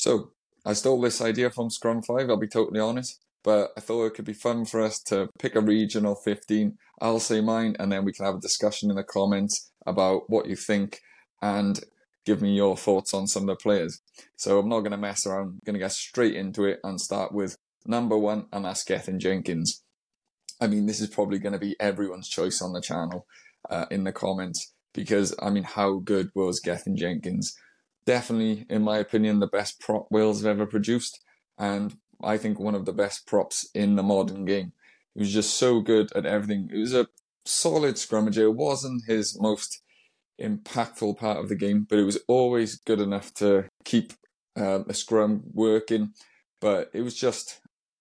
So I stole this idea from Scrum V, I'll be totally honest, but I thought it could be fun for us to pick a regional 15. I'll say mine, and then we can have a discussion in the comments about what you think and give me your thoughts on some of the players. So I'm not going to mess around, I'm going to get straight into it and start with number one, and that's Gethin Jenkins. I mean, this is probably going to be everyone's choice on the channel uh, in the comments because, I mean, how good was Gethin Jenkins? Definitely, in my opinion, the best prop Wales have ever produced, and I think one of the best props in the modern game. He was just so good at everything. It was a solid scrummager. It wasn't his most impactful part of the game, but it was always good enough to keep um, a scrum working. But it was just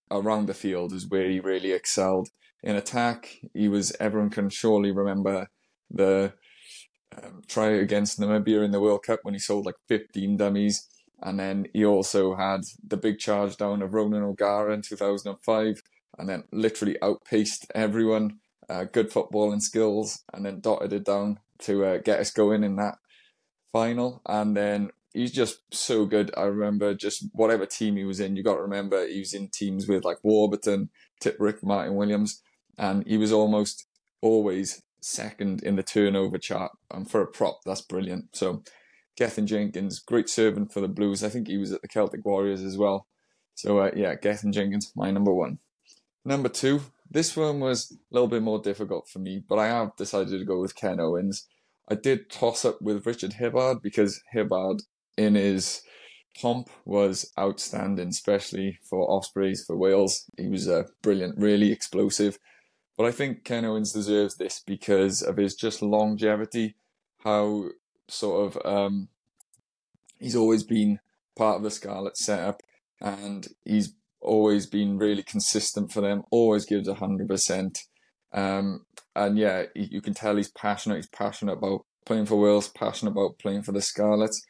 around the field is where he really excelled. In attack, he was everyone can surely remember the um, try against Namibia in the World Cup when he sold like 15 dummies. And then he also had the big charge down of Ronan O'Gara in 2005 and then literally outpaced everyone. Uh, good footballing skills and then dotted it down to uh, get us going in that final. And then he's just so good. I remember just whatever team he was in, you got to remember he was in teams with like Warburton, Tipuric, Martyn Williams, and he was almost always second in the turnover chart. And for a prop, that's brilliant. So Gethin Jenkins, great servant for the Blues. I think he was at the Celtic Warriors as well. So uh, yeah, Gethin Jenkins, my number one. Number two, this one was a little bit more difficult for me, but I have decided to go with Ken Owens. I did toss up with Richard Hibbard because Hibbard in his pomp was outstanding, especially for Ospreys, for Wales. He was uh, brilliant, really explosive. But I think Ken Owens deserves this because of his just longevity, how sort of um, he's always been part of the Scarlet setup and he's always been really consistent for them, always gives 100%. Um, and yeah, you can tell he's passionate. He's passionate about playing for Wales, passionate about playing for the Scarlets.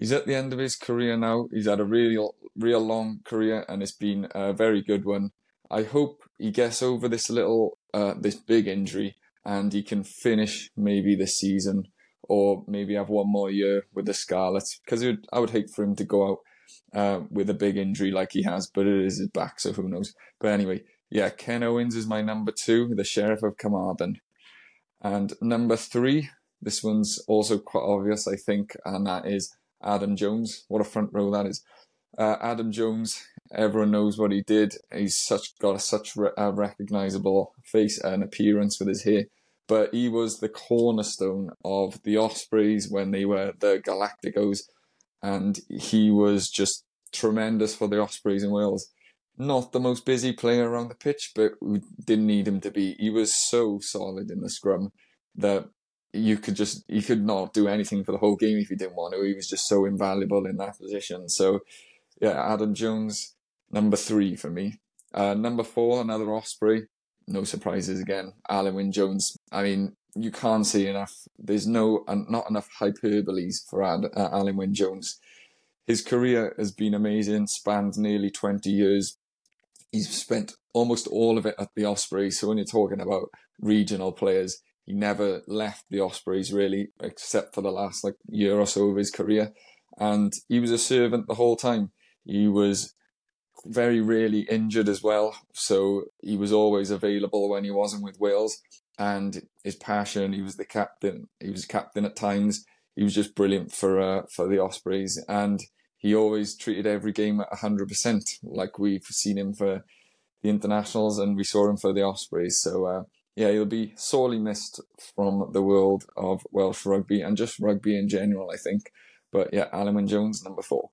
He's at the end of his career now. He's had a real, real long career, and it's been a very good one. I hope he gets over this little, uh, this big injury, and he can finish maybe this season, or maybe have one more year with the Scarlets. Because I would hate for him to go out uh, with a big injury like he has, but it is his back, so who knows. But anyway, yeah, Ken Owens is my number two, the Sheriff of Carmarthen. And number three, this one's also quite obvious, I think, and that is Adam Jones. What a front row that is. Uh, Adam Jones, everyone knows what he did. He's such got a, such re- a recognizable face and appearance with his hair. But he was the cornerstone of the Ospreys when they were the Galacticos, and he was just tremendous for the Ospreys in Wales. Not the most busy player around the pitch, but we didn't need him to be. He was so solid in the scrum that you could just you could not do anything for the whole game if you didn't want to. He was just so invaluable in that position. So yeah, Adam Jones, number three for me. Uh, number four, another Osprey. No surprises again. Alun Wyn Jones. I mean, you can't see enough. There's no uh, not enough hyperboles for Ad, uh, Alun Wyn Jones. His career has been amazing, spanned nearly 20 years. He's spent almost all of it at the Ospreys. So when you're talking about regional players, he never left the Ospreys really, except for the last like year or so of his career. And he was a servant the whole time. He was very rarely injured as well. So he was always available when he wasn't with Wales. And his passion, he was the captain. He was captain at times. He was just brilliant for uh, for the Ospreys. And he always treated every game at 100%, like we've seen him for the internationals and we saw him for the Ospreys. So, uh, yeah, he'll be sorely missed from the world of Welsh rugby and just rugby in general, I think. But yeah, Alun Jones, number four.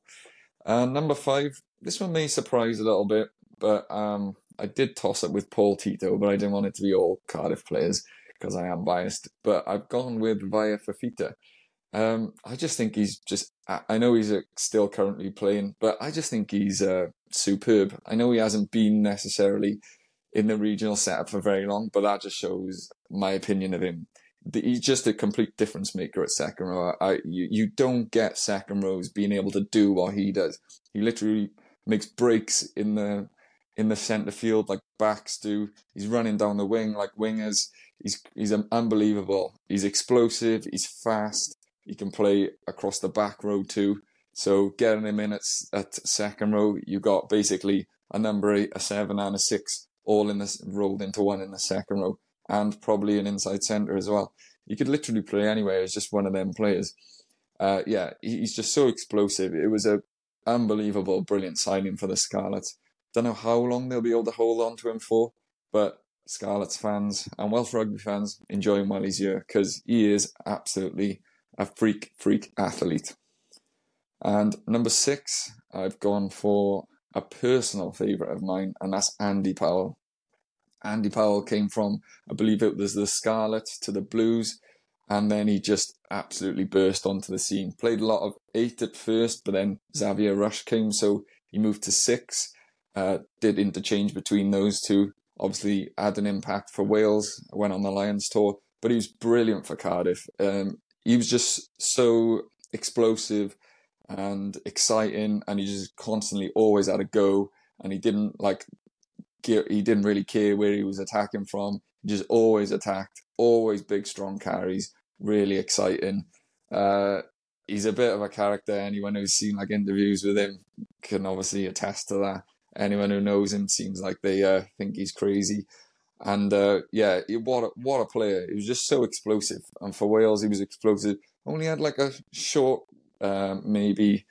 Uh, number five, this one may surprise a little bit, but um, I did toss up with Paul Tito, but I didn't want it to be all Cardiff players because I am biased. But I've gone with Vaea Fifita. Um, I just think he's just. I know he's uh, still currently playing, but I just think he's uh, superb. I know he hasn't been necessarily in the regional setup for very long, but that just shows my opinion of him. He's just a complete difference maker at second row. I, you, you don't get second rows being able to do what he does. He literally makes breaks in the in the centre field like backs do. He's running down the wing like wingers. He's he's unbelievable. He's explosive. He's fast. He can play across the back row too. So getting him in at, at second row, you got basically a number eight, a seven, and a six all in this rolled into one in the second row, and probably an inside centre as well. He could literally play anywhere as just one of them players. Uh, yeah, he's just so explosive. It was a unbelievable, brilliant signing for the Scarlets. Don't know how long they'll be able to hold on to him for, but Scarlets fans and Welsh rugby fans enjoy him while he's here because he is absolutely a freak, freak athlete. And number six, I've gone for a personal favourite of mine, and that's Andy Powell. Andy Powell came from, I believe it was the Scarlet to the Blues, and then he just absolutely burst onto the scene. Played a lot of eight at first, but then Xavier Rush came, so he moved to six. Uh, did interchange between those two. Obviously, had an impact for Wales. Went on the Lions tour, but he was brilliant for Cardiff. Um, he was just so explosive and exciting, and he just constantly always had a go. And he didn't like he didn't really care where he was attacking from. He just always attacked, always big, strong carries, really exciting. Uh, he's a bit of a character. Anyone who's seen like interviews with him can obviously attest to that. Anyone who knows him seems like they uh, think he's crazy. And uh, yeah, what a, what a player! He was just so explosive. And for Wales, he was explosive. Only had like a short uh, maybe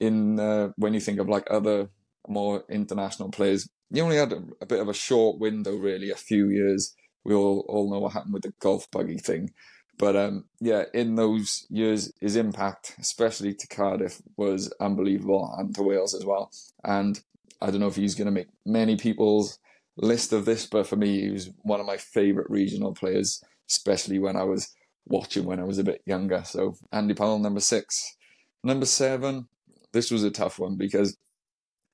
in uh, when you think of like other more international players, you only had a, a, bit of a short window, really, a few years. We all all know what happened with the golf buggy thing, but um, yeah, in those years, his impact, especially to Cardiff, was unbelievable, and to Wales as well. And I don't know if he's going to make many people's list of this, but for me, he was one of my favourite regional players, especially when I was watching when I was a bit younger. So Andy Powell, number six. Number seven, this was a tough one because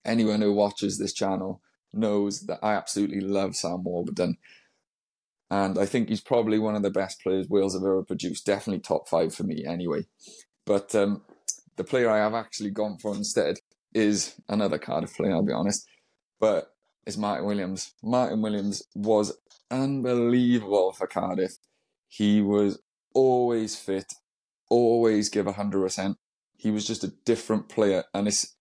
anyone who watches this channel knows that I absolutely love Sam Warburton. And I think he's probably one of the best players Wales have ever produced. Definitely top five for me, anyway. But um, the player I have actually gone for instead is another Cardiff player, I'll be honest. But it's Martyn Williams. Martyn Williams was unbelievable for Cardiff. He was always fit, always give 100%. He was just a different player. And it's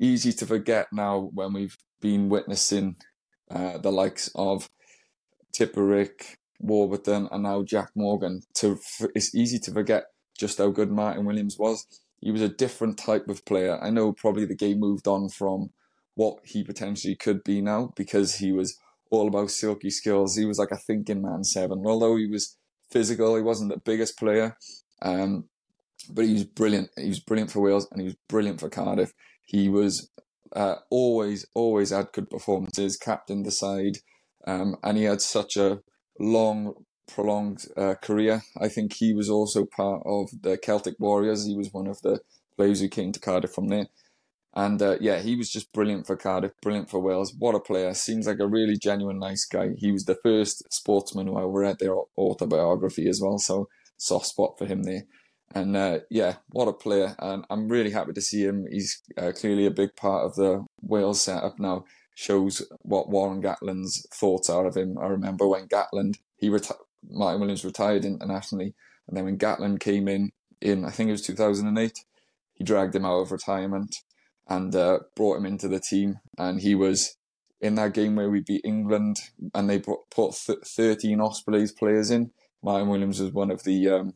easy to forget now when we've been witnessing uh, the likes of Tipuric, Warburton, and now Jac Morgan. To It's easy to forget just how good Martyn Williams was. He was a different type of player. I know probably the game moved on from what he potentially could be now because he was all about silky skills. He was like a thinking man seven. Although he was physical. He wasn't the biggest player, um, but he was brilliant. He was brilliant for Wales and he was brilliant for Cardiff. He was uh, always, always had good performances, captained the side, um, and he had such a long, prolonged uh, career. I think he was also part of the Celtic Warriors. He was one of the players who came to Cardiff from there. And uh, yeah, he was just brilliant for Cardiff, brilliant for Wales. What a player. Seems like a really genuine, nice guy. He was the first sportsman who I read their autobiography as well. So, soft spot for him there. And uh, yeah, what a player. And I'm really happy to see him. He's uh, clearly a big part of the Wales setup now. Shows what Warren Gatland's thoughts are of him. I remember when Gatland, he reti- Martyn Williams retired internationally. And then when Gatland came in, in I think it was 2008, he dragged him out of retirement and uh, brought him into the team. And he was in that game where we beat England and they put, put 13 Ospreys players in. Martyn Williams was one of the um,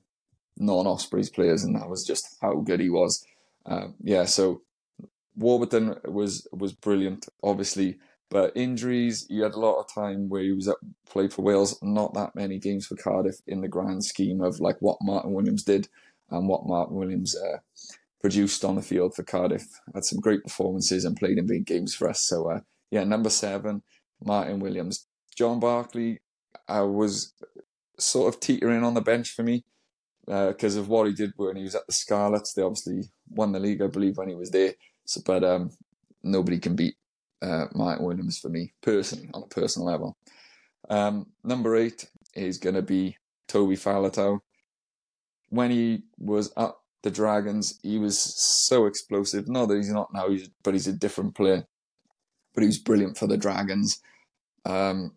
non Ospreys players, and that was just how good he was. Um, yeah, so Warburton was was brilliant, obviously, but injuries. He had a lot of time where he was at, played for Wales. Not that many games for Cardiff in the grand scheme of like what Martyn Williams did and what Martyn Williams uh, produced on the field for Cardiff. Had some great performances and played in big games for us. So uh, yeah, number seven, Martyn Williams. John Barclay, I was sort of teetering on the bench for me because uh, of what he did when he was at the Scarlets. They obviously won the league, I believe, when he was there. So, but um, nobody can beat uh, Williams for me personally on a personal level. Um, number eight is going to be Toby Faletau. When he was at the Dragons. He was so explosive. Not that he's not now, but he's a different player. But he was brilliant for the Dragons. Um,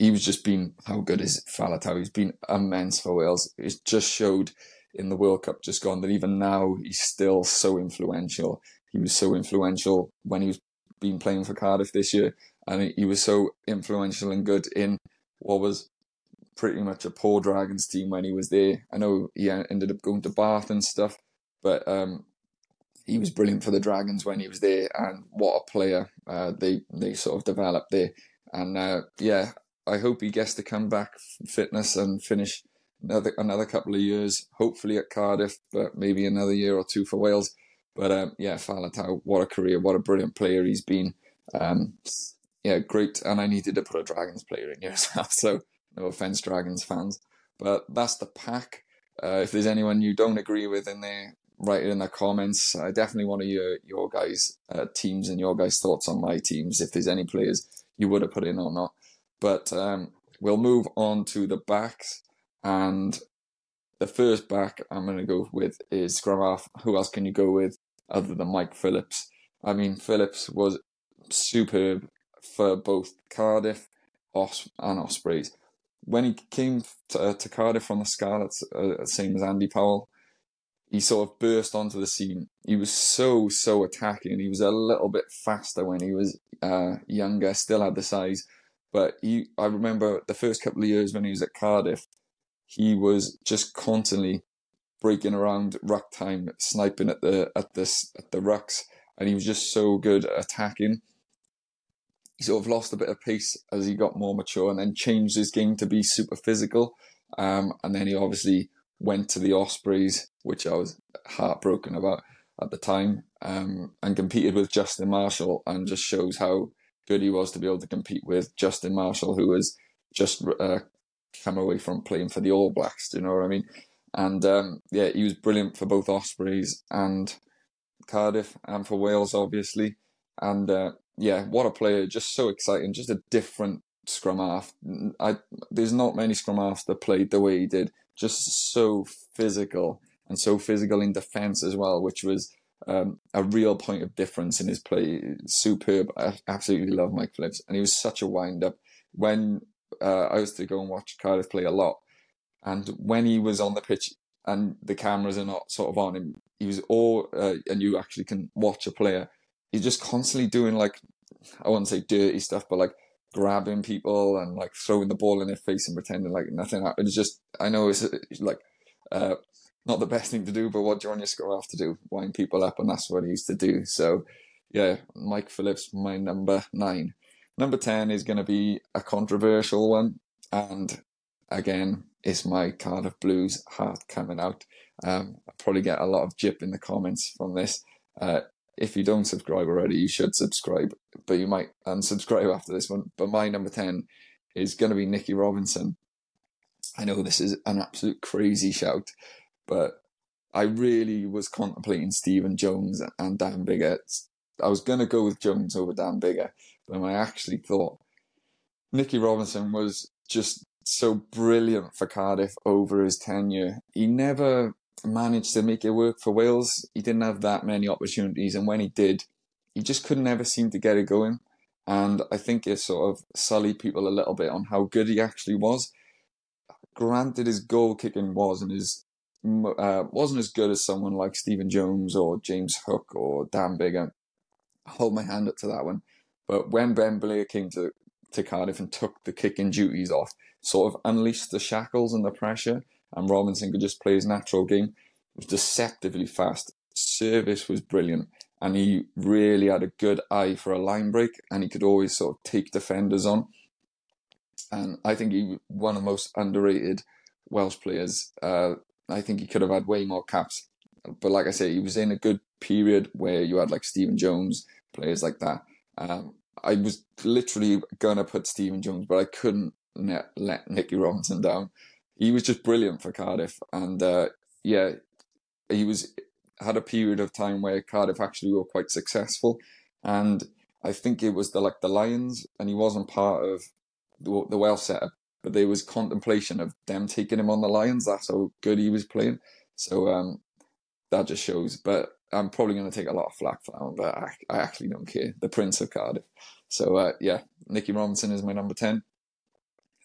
he was just been how good is Faletau? He's been immense for Wales. It just showed in the World Cup just gone that even now he's still so influential. He was so influential when he was been playing for Cardiff this year, and he was so influential and good in what was pretty much a poor Dragons team when he was there. I know he ended up going to Bath and stuff, but um, he was brilliant for the Dragons when he was there, and what a player uh, they they sort of developed there. And uh, yeah, I hope he gets to come back fitness and finish another another couple of years, hopefully at Cardiff, but maybe another year or two for Wales. But um, yeah, Faletau, what a career, what a brilliant player he's been. Um, yeah, great. And I needed to put a Dragons player in here as well. So no offense, Dragons fans, but that's the pack. Uh, if there's anyone you don't agree with in there, write it in the comments. I definitely want to hear your guys' uh, teams and your guys' thoughts on my teams. If there's any players you would have put in or not, but um, we'll move on to the backs. And the first back I'm going to go with is half. Who else can you go with other than Mike Phillips? I mean, Phillips was superb for both Cardiff Os- and Ospreys. When he came to, uh, to Cardiff from the Scarlets, uh, same as Andy Powell, he sort of burst onto the scene. He was so, so attacking. He was a little bit faster when he was uh, younger, still had the size. But I remember the first couple of years when he was at Cardiff, he was just constantly breaking around ruck time, sniping at the at this at the rucks, and he was just so good at attacking. He sort of lost a bit of pace as he got more mature, and then changed his game to be super physical. Um, and then he obviously went to the Ospreys, which I was heartbroken about at the time, um, and competed with Justin Marshall, and just shows how good he was to be able to compete with Justin Marshall, who was just uh, come away from playing for the All Blacks. Do you know what I mean? And um, yeah, he was brilliant for both Ospreys and Cardiff, and for Wales, obviously. And uh, yeah, what a player! Just so exciting. Just a different scrum half. I there's not many scrum halves that played the way he did. Just so physical and so physical in defence as well, which was um, a real point of difference in his play. Superb. I absolutely love Mike Phillips, and he was such a wind up. When uh, I used to go and watch Cardiff play a lot, and when he was on the pitch and the cameras are not sort of on him, he was all, uh, and you actually can watch a player. He's just constantly doing like, I wouldn't say dirty stuff, but like grabbing people and like throwing the ball in their face and pretending like nothing happened. It's just, I know it's like, uh, not the best thing to do, but what John Yusco have to do, wind people up, and that's what he used to do. So, yeah, Mike Phillips, my number nine. Number 10 is going to be a controversial one, and again, it's my Cardiff Blues heart coming out. Um, I'll probably get a lot of jip in the comments from this. Uh, if you don't subscribe already, you should subscribe, but you might unsubscribe after this one. But my number 10 is going to be Nicky Robinson. I know this is an absolute crazy shout, but I really was contemplating Stephen Jones and Dan Biggar. I was going to go with Jones over Dan Biggar, but I actually thought Nicky Robinson was just so brilliant for Cardiff over his tenure. He never managed to make it work for Wales. He didn't have that many opportunities, and when he did, he just couldn't ever seem to get it going. And I think it sort of sullied people a little bit on how good he actually was. Granted, his goal kicking was and his uh, wasn't as good as someone like Stephen Jones or James Hook or Dan Biggar. I hold my hand up to that one. But when Ben Blair came to, to Cardiff and took the kicking duties off, sort of unleashed the shackles and the pressure, and Robinson could just play his natural game. It was deceptively fast. Service was brilliant, and he really had a good eye for a line break, and he could always sort of take defenders on. And I think he was one of the most underrated Welsh players uh, I think he could have had way more caps. But like I say, he was in a good period where you had like Stephen Jones, players like that. Um, I was literally gonna put Stephen Jones, but I couldn't let, let Nicky Robinson down. He was just brilliant for Cardiff, and uh, yeah, he was had a period of time where Cardiff actually were quite successful, and I think it was the like the Lions, and he wasn't part of the, the Welsh setup but there was contemplation of them taking him on the Lions. That's how good he was playing. So um, that just shows. But I'm probably going to take a lot of flack for that one, but I, I actually don't care. The Prince of Cardiff. So uh, yeah, Nicky Robinson is my number 10.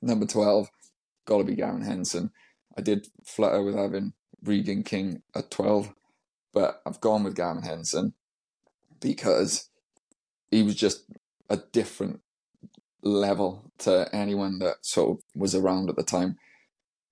Number 12, got to be Gavin Henson. I did flutter with having Regan King at 12, but I've gone with Gavin Henson because he was just a different level to anyone that sort of was around at the time.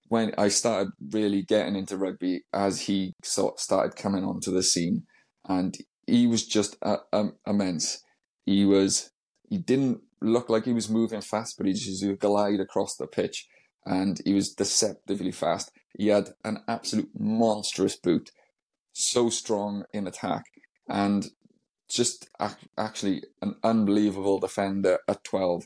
When I started really getting into rugby, as he sort of started coming onto the scene, and he was just uh, um, immense. He was he didn't look like he was moving fast, but he just would glide across the pitch, and he was deceptively fast. He had an absolute monstrous boot, so strong in attack, and just actually an unbelievable defender at 12.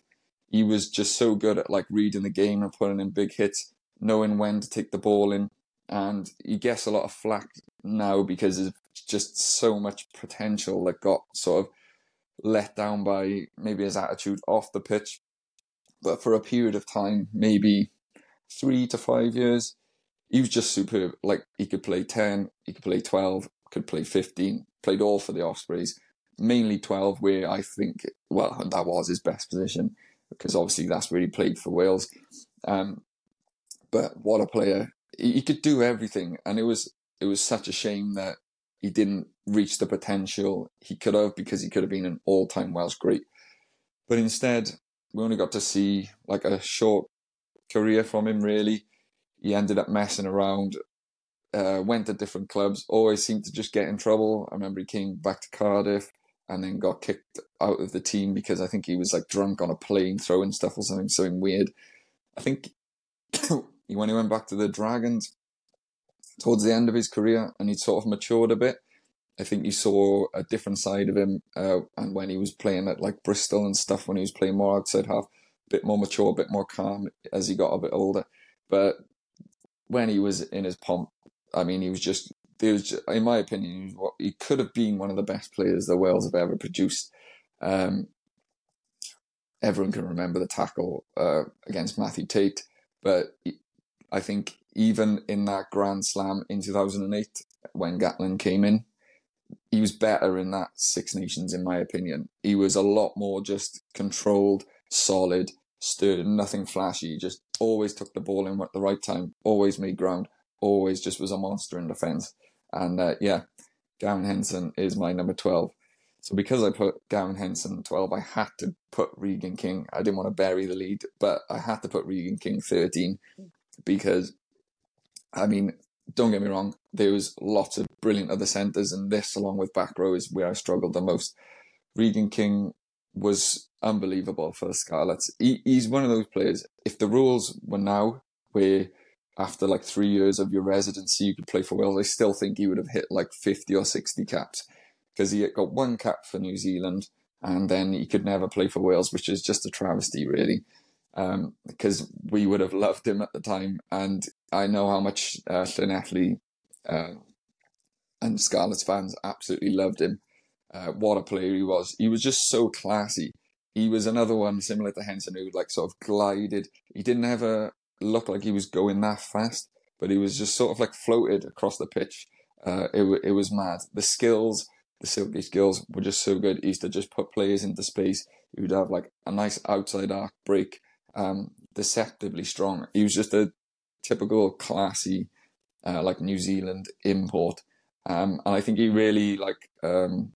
He was just so good at like reading the game and putting in big hits, knowing when to take the ball in. And he gets a lot of flack now because of just so much potential that got sort of let down by maybe his attitude off the pitch. But for a period of time, maybe three to five years, he was just superb. Like he could play 10, he could play 12, could play 15, played all for the Ospreys mainly 12, where I think, well, that was his best position because obviously that's he played for Wales. Um, but what a player! He, could do everything, and it was it was such a shame that he didn't reach the potential he could have because he could have been an all-time Welsh great. But instead, we only got to see like a short career from him. Really, he ended up messing around. Uh, went to different clubs, always seemed to just get in trouble. I remember he came back to Cardiff, and then got kicked out of the team because I think he was like drunk on a plane throwing stuff or something something weird. I think when he went back to the Dragons towards the end of his career and he'd sort of matured a bit. I think you saw a different side of him, uh, and when he was playing at like Bristol and stuff, when he was playing more outside half, a bit more mature, a bit more calm as he got a bit older. But when he was in his pomp, I mean, he was just there was, in my opinion, he could have been one of the best players the Wales have ever produced. Um, everyone can remember the tackle uh, against Mathew Tait, but I think even in that Grand Slam in 2008, when Gatland came in, he was better in that Six Nations, in my opinion. He was a lot more just controlled, solid, stood, nothing flashy. Just always took the ball in at the right time, always made ground, always just was a monster in defence. And uh, yeah, Gavin Henson is my number 12. So because I put Gavin Henson 12, I had to put Regan King. I didn't want to bury the lead, but I had to put Regan King 13 because, I mean, don't get me wrong, there was lots of brilliant other centres, and this, along with back row, is where I struggled the most. Regan King was unbelievable for the Scarlets. He, he's one of those players. If the rules were now where after like three years of your residency, you could play for Wales. I still think he would have hit like 50 or 60 caps because he got one cap for New Zealand and then he could never play for Wales, which is just a travesty, really. Um, because we would have loved him at the time. And I know how much uh, uh, and Scarlets fans absolutely loved him. Uh, what a player he was. He was just so classy. He was another one similar to Henson who like sort of glided. He didn't have a, looked like he was going that fast, but he was just sort of like floated across the pitch. Uh, it it was mad. The skills, the silky skills, were just so good. He used to just put players into space. He would have like a nice outside arc break, um, deceptively strong. He was just a typical classy, uh, like New Zealand import. Um, and I think he really like um,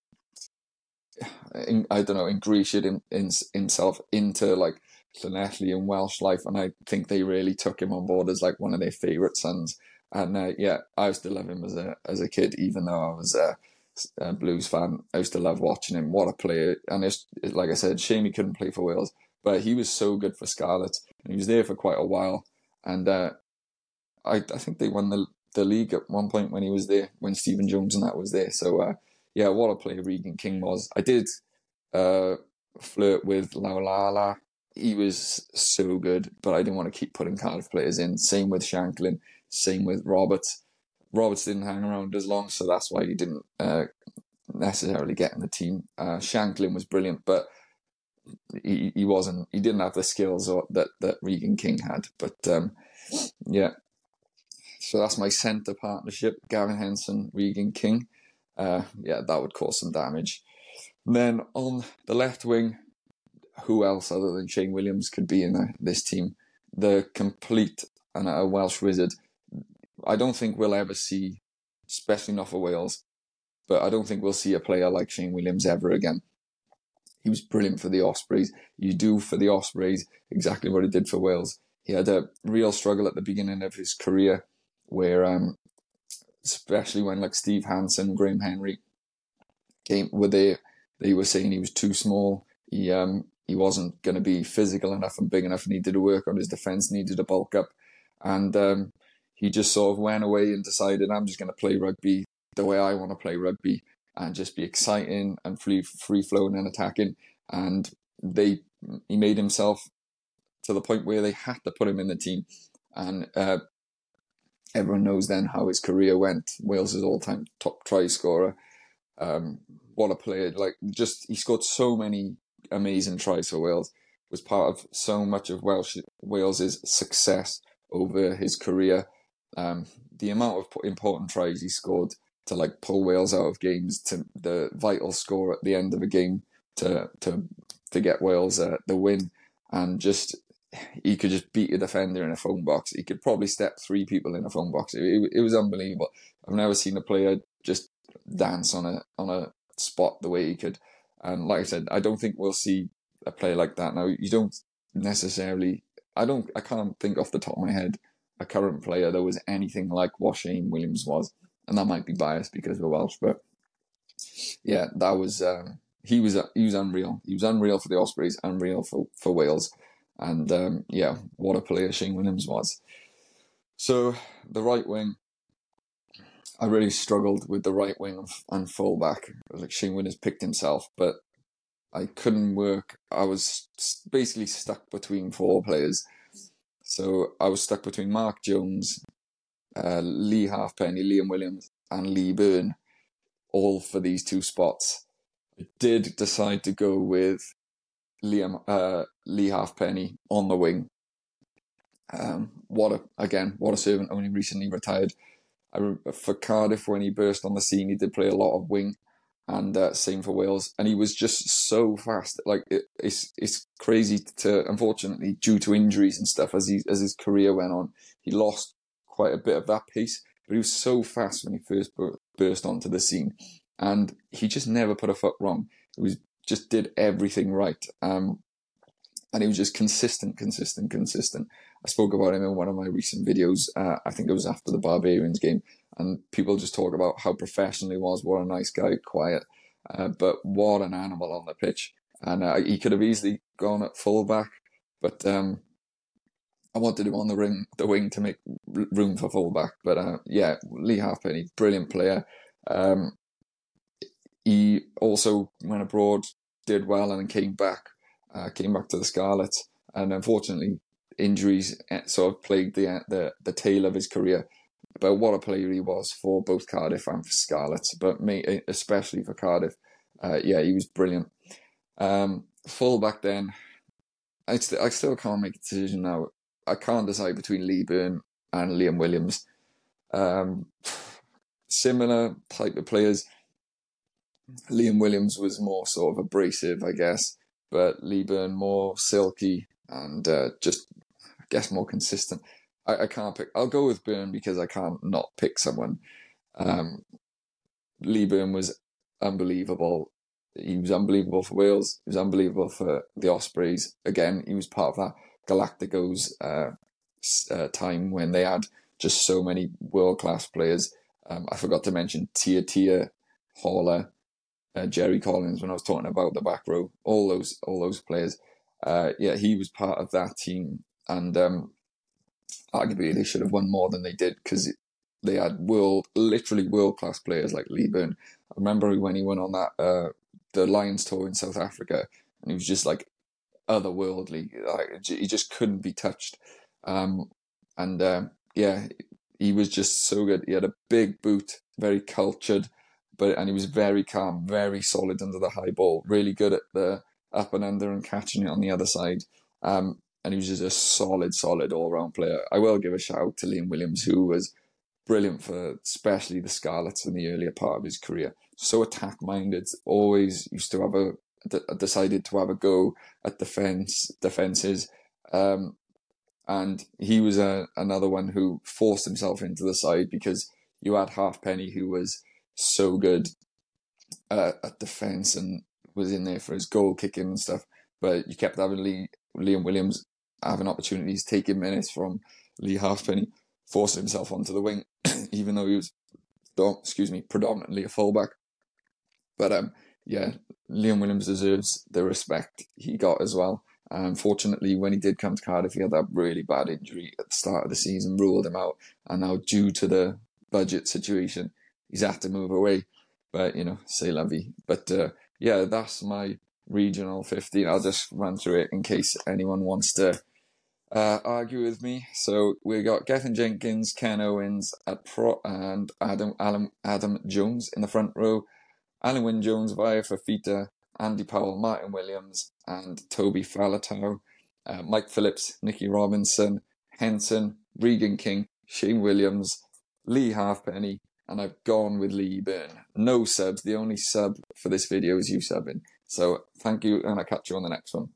in, I don't know ingratiated in, himself into like Llanelli in Welsh life, and I think they really took him on board as like one of their favourite sons. And uh, yeah, I used to love him as a as a kid, even though I was a, a Blues fan. I used to love watching him. What a player! And it's like I said, shame he couldn't play for Wales, but he was so good for Scarlet, and he was there for quite a while. And uh, I I think they won the the league at one point when he was there, when Stephen Jones and that was there. So uh, yeah, what a player Regan King was. I did uh, flirt with Laulala he was so good, but I didn't want to keep putting Cardiff players in. Same with Shanklin, same with Roberts. Roberts didn't hang around as long, so that's why he didn't uh, necessarily get in the team. Uh, Shanklin was brilliant, but he, he wasn't. He didn't have the skills or, that that Regan King had. But um, yeah, so that's my centre partnership: Gavin Henson, Regan King. Uh, yeah, that would cause some damage. And then on the left wing, who else other than Shane Williams could be in this team? The complete and a Welsh wizard. I don't think we'll ever see, especially not for Wales, but I don't think we'll see a player like Shane Williams ever again. He was brilliant for the Ospreys. You do for the Ospreys exactly what he did for Wales. He had a real struggle at the beginning of his career, where um, especially when like Steve Hansen, Graham Henry came, were there. They were saying he was too small. He um he wasn't going to be physical enough and big enough, and he to work on his defence. Needed to bulk up, and um, he just sort of went away and decided, I'm just going to play rugby the way I want to play rugby and just be exciting and free free flowing and attacking. And they he made himself to the point where they had to put him in the team. And uh, everyone knows then how his career went. Wales' all time top try scorer. Um, what a player! Like just he scored so many amazing tries for Wales. Was part of so much of Welsh Wales's success over his career. Um, the amount of important tries he scored to like pull Wales out of games, to the vital score at the end of a game to to to get Wales uh, the win, and just he could just beat a defender in a phone box. He could probably step three people in a phone box. It, it, it was unbelievable. I've never seen a player just dance on a on a spot the way he could. And like I said, I don't think we'll see a player like that now. You don't necessarily. I don't. I can't think off the top of my head a current player that was anything like what Shane Williams was, and that might be biased because we're Welsh, but yeah, that was um, he was he was unreal. He was unreal for the Ospreys, unreal for for Wales. And um, yeah, what a player Shane Williams was. So the right wing, I really struggled with the right wing and fullback. Like Shane Williams picked himself, but I couldn't work. I was basically stuck between four players. So I was stuck between Mark Jones, uh, Lee Halfpenny, Liam Williams, and Lee Byrne, all for these two spots. I did decide to go with Liam uh, Lee Halfpenny on the wing. Um, what a again, what a servant! Only recently retired. I, for Cardiff when he burst on the scene, he did play a lot of wing, and uh, same for Wales. And he was just so fast. Like it, it's it's crazy to unfortunately due to injuries and stuff as he as his career went on, he lost quite a bit of that pace. But he was so fast when he first burst onto the scene, and he just never put a foot wrong. It was just did everything right. Um, and he was just consistent, consistent, consistent. I spoke about him in one of my recent videos. Uh, I think it was after the Barbarians game, and people just talk about how professional he was. What a nice guy, quiet, uh, but what an animal on the pitch. And uh, he could have easily gone at fullback, but um, I wanted him on the ring, the wing to make room for fullback. But uh, yeah, Lee Halfpenny, brilliant player. Um, he also went abroad did well and came back, uh, came back to the Scarlets, and unfortunately injuries eh, sort of plagued the the the tail of his career. But what a player he was for both Cardiff and for Scarlets, but me especially for Cardiff. Uh, yeah, he was brilliant. Um, fullback then, I, st- I still can't make a decision now. I can't decide between Lee Byrne and Liam Williams. Um, similar type of players. Liam Williams was more sort of abrasive, I guess, but Lee Byrne more silky and uh, just, guess, more consistent. I, I, can't pick. I'll go with Byrne because I can't not pick someone. Um, Lee Byrne was unbelievable. He was unbelievable for Wales. He was unbelievable for the Ospreys. Again, he was part of that Galacticos uh, uh, time when they had just so many world class players. Um, I forgot to mention Tia Hauler, uh, Jerry Collins when I was talking about the back row, all those all those players. Uh, yeah, he was part of that team, and um, arguably they should have won more than they did because they had world, literally world class players like Lee Byrne. I remember when he went on that uh, the Lions tour in South Africa, and he was just like otherworldly. Like he just couldn't be touched. Um, and um, yeah, he was just so good. He had a big boot, very cultured but and he was very calm, very solid under the high ball, really good at the up and under and catching it on the other side. Um, and he was just a solid, solid all round player. I will give a shout out to Liam Williams, who was brilliant for especially the Scarlets in the earlier part of his career. So attack minded, always used to have a decided to have a go at defense defenses. Um, and he was a, another one who forced himself into the side because you had Halfpenny who was so good uh, at defence and was in there for his goal kicking and stuff, but you kept having Lee, Liam Williams having opportunities, taking minutes from Lee Halfpenny, forcing himself onto the wing, even though he was, excuse me, predominantly a fullback. But um, yeah, Liam Williams deserves the respect he got as well. Unfortunately, when he did come to Cardiff, he had that really bad injury at the start of the season, ruled him out, and now due to the budget situation, he's had to move away. But you know, say lovey. But uh, yeah, that's my regional 15. I'll just run through it in case anyone wants to uh, argue with me. So we got Gethin Jenkins, Ken Owens at pro, and Adam Adam Adam Jones in the front row. Alun Wyn Jones, Vaea Fifita, Andy Powell, Martyn Williams, and Toby Faletau. Uh, Mike Phillips, Nicky Robinson, Henson, Regan King, Shane Williams, Lee Halfpenny, and I've gone with Lee Byrne. No subs. The only sub for this video is you subbing. So thank you, and I'll catch you on the next one.